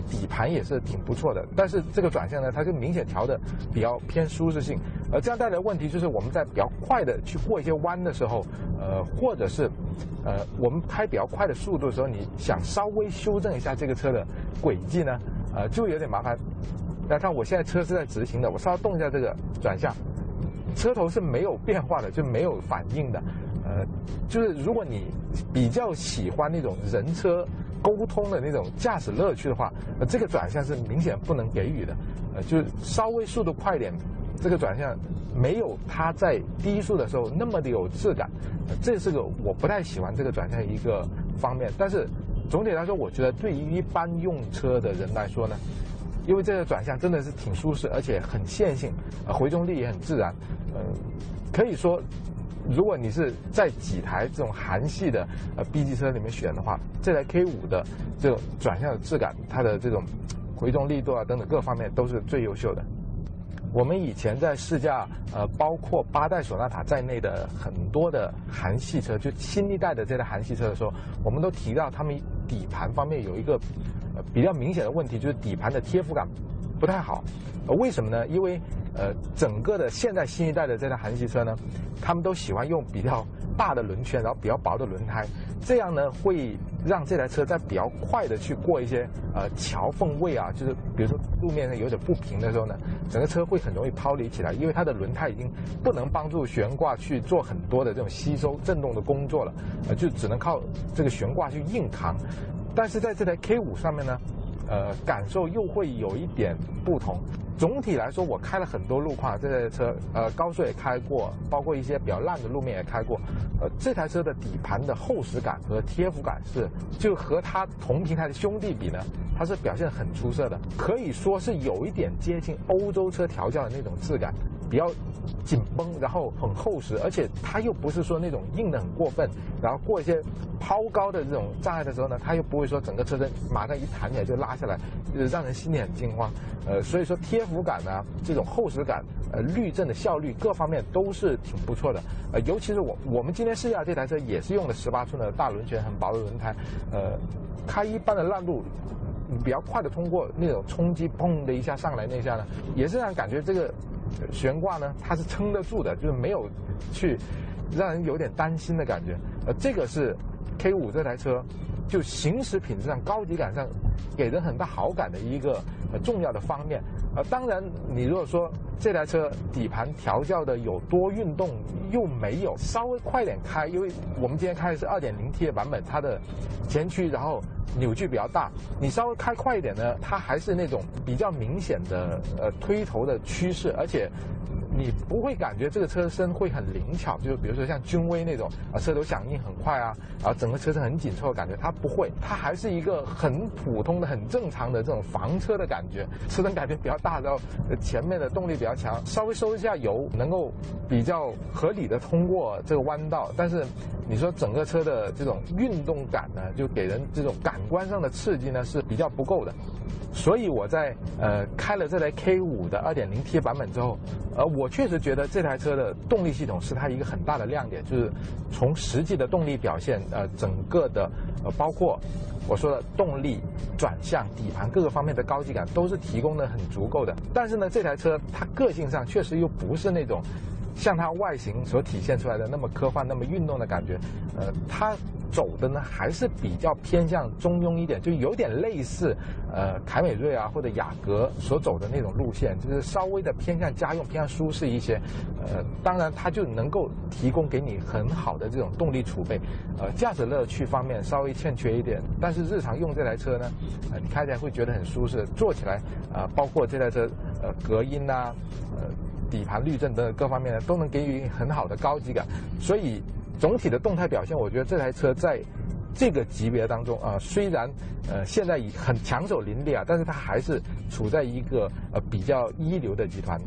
底盘也是挺不错的。但是这个转向呢，它就明显调的比较偏舒适性，呃，这样带来的问题就是我们在比较快的去过一些弯的时候，呃，或者是呃我们开比较快的速度的时候，你想稍微修正一下这个车的轨迹呢，呃，就有点麻烦。大家看我现在车是在直行的，我稍微动一下这个转向。车头是没有变化的，就没有反应的，呃，就是如果你比较喜欢那种人车沟通的那种驾驶乐趣的话，呃，这个转向是明显不能给予的，呃，就是稍微速度快点，这个转向没有它在低速的时候那么的有质感，这是个我不太喜欢这个转向一个方面。但是总体来说，我觉得对于一般用车的人来说呢。因为这个转向真的是挺舒适，而且很线性，呃，回中力也很自然，呃，可以说，如果你是在几台这种韩系的呃 B 级车里面选的话，这台 K 五的这种转向的质感，它的这种回中力度啊等等各方面都是最优秀的。我们以前在试驾呃，包括八代索纳塔在内的很多的韩系车，就新一代的这台韩系车的时候，我们都提到他们底盘方面有一个。比较明显的问题就是底盘的贴肤感不太好。呃，为什么呢？因为呃，整个的现在新一代的这台韩系车呢，他们都喜欢用比较大的轮圈，然后比较薄的轮胎，这样呢会让这台车在比较快的去过一些呃桥缝位啊，就是比如说路面上有点不平的时候呢，整个车会很容易抛离起来，因为它的轮胎已经不能帮助悬挂去做很多的这种吸收震动的工作了，呃，就只能靠这个悬挂去硬扛。但是在这台 K 五上面呢，呃，感受又会有一点不同。总体来说，我开了很多路况，这台车呃高速也开过，包括一些比较烂的路面也开过。呃，这台车的底盘的厚实感和贴服感是，就和它同平台的兄弟比呢，它是表现很出色的，可以说是有一点接近欧洲车调教的那种质感，比较紧绷，然后很厚实，而且它又不是说那种硬的很过分，然后过一些抛高的这种障碍的时候呢，它又不会说整个车身马上一弹起来就拉下来，呃，让人心里很惊慌。呃，所以说贴服感呢，这种厚实感，呃，滤震的效率各方面都是挺不错的。呃，尤其是我我们今天试驾这台车也是用的十八寸的大轮圈，很薄的轮胎，呃，开一般的烂路。比较快的通过那种冲击，砰的一下上来那一下呢，也是让感觉这个悬挂呢它是撑得住的，就是没有去让人有点担心的感觉。呃，这个是 K 五这台车就行驶品质上、高级感上给人很大好感的一个呃重要的方面。呃，当然你如果说这台车底盘调教的有多运动，又没有稍微快点开，因为我们今天开的是 2.0T 的版本，它的前驱然后扭矩比较大，你稍微开快一点呢，它还是那种比较明显的呃推头的趋势，而且你不会感觉这个车身会很灵巧，就是比如说像君威那种啊车头响应很快啊，然后整个车身很紧凑的感觉，它不会，它还是一个很普通的、很正常的这种房车的感觉，车身改变比较大，然后前面的动力比较强，稍微收一下油，能够比较合理的通过这个弯道，但是你说整个车的这种运动感呢，就给人这种感官上的刺激呢是比较不够的，所以我在呃开了这台 K 五的 2.0T 版本之后，呃我我确实觉得这台车的动力系统是它一个很大的亮点，就是从实际的动力表现，呃整个的呃包括我说的动力、转向、底盘各个方面的高级感都是提供的很足够的。但是呢，这台车它个性上确实又不是那种像它外形所体现出来的那么科幻、那么运动的感觉。呃，它走的呢还是比较偏向中庸一点，就有点类似呃凯美瑞啊或者雅阁所走的那种路线，就是稍微的偏向家用、偏向舒适一些。呃，当然它就能够提供给你很好的这种动力储备。呃，驾驶乐趣方面稍微欠缺一点，但是日常用这台车呢，呃，你开起来会觉得很舒适，坐起来啊、包括这台车呃隔音呐、呃底盘滤震等等各方面呢，都能给予很好的高级感。所以总体的动态表现，我觉得这台车在这个级别当中啊、虽然呃现在已很强手林立啊，但是它还是处在一个呃比较一流的集团。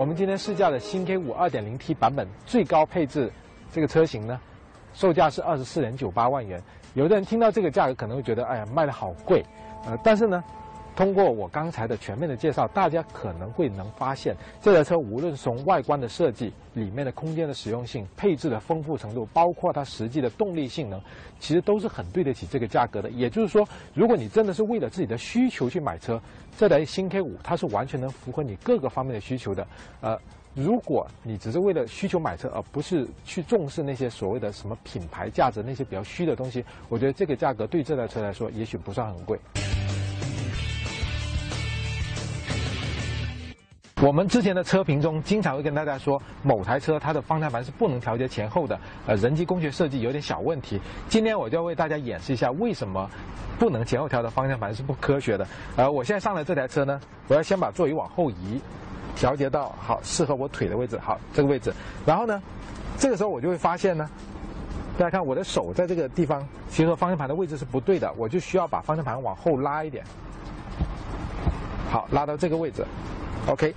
我们今天试驾的新 K 五二点零 T 版本最高配置这个车型呢，售价是二十四点九八万元。有的人听到这个价格可能会觉得，哎呀，卖的好贵，呃，但是呢，通过我刚才的全面的介绍，大家可能会能发现，这台车无论从外观的设计、里面的空间的实用性、配置的丰富程度，包括它实际的动力性能，其实都是很对得起这个价格的。也就是说，如果你真的是为了自己的需求去买车，这台新 K 五它是完全能符合你各个方面的需求的。呃，如果你只是为了需求买车，而不是去重视那些所谓的什么品牌价值那些比较虚的东西，我觉得这个价格对这台车来说也许不算很贵。我们之前的车评中经常会跟大家说，某台车它的方向盘是不能调节前后的，呃，人机工学设计有点小问题。今天我就要为大家演示一下为什么不能前后调的方向盘是不科学的。呃，我现在上了这台车呢，我要先把座椅往后移，调节到好适合我腿的位置，好这个位置。然后呢，这个时候我就会发现呢，大家看我的手在这个地方，其实方向盘的位置是不对的，我就需要把方向盘往后拉一点，好，拉到这个位置。OK，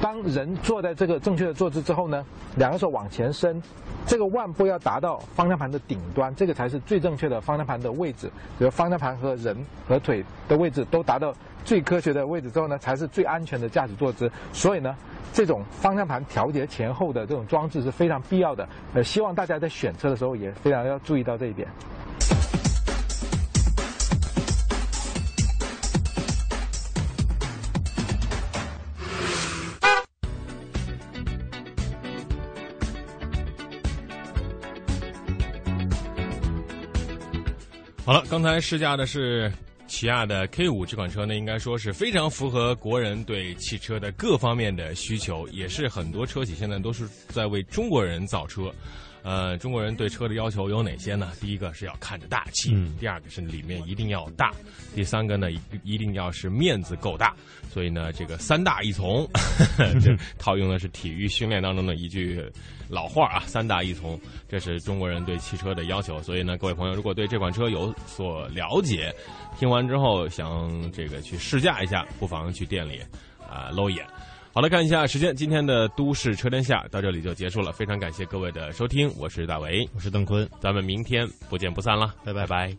当人坐在这个正确的坐姿之后呢，两个手往前伸，这个腕部要达到方向盘的顶端，这个才是最正确的方向盘的位置。比如方向盘和人和腿的位置都达到最科学的位置之后呢，才是最安全的驾驶坐姿。所以呢，这种方向盘调节前后的这种装置是非常必要的。呃，希望大家在选车的时候也非常要注意到这一点。好了，刚才试驾的是起亚的 K 五这款车呢，应该说是非常符合国人对汽车的各方面的需求，也是很多车企现在都是在为中国人造车。呃，中国人对车的要求有哪些呢？第一个是要看着大气，嗯第二个是里面一定要大，第三个呢一一定要是面子够大。所以呢，这个三大一从，这套用的是体育训练当中的一句老话啊，三大一从，这是中国人对汽车的要求。所以呢，各位朋友，如果对这款车有所了解，听完之后想这个去试驾一下，不妨去店里啊、搂一眼。好了，看一下时间，今天的都市车天下到这里就结束了，非常感谢各位的收听，我是大为，我是邓坤，咱们明天不见不散了，拜拜。拜拜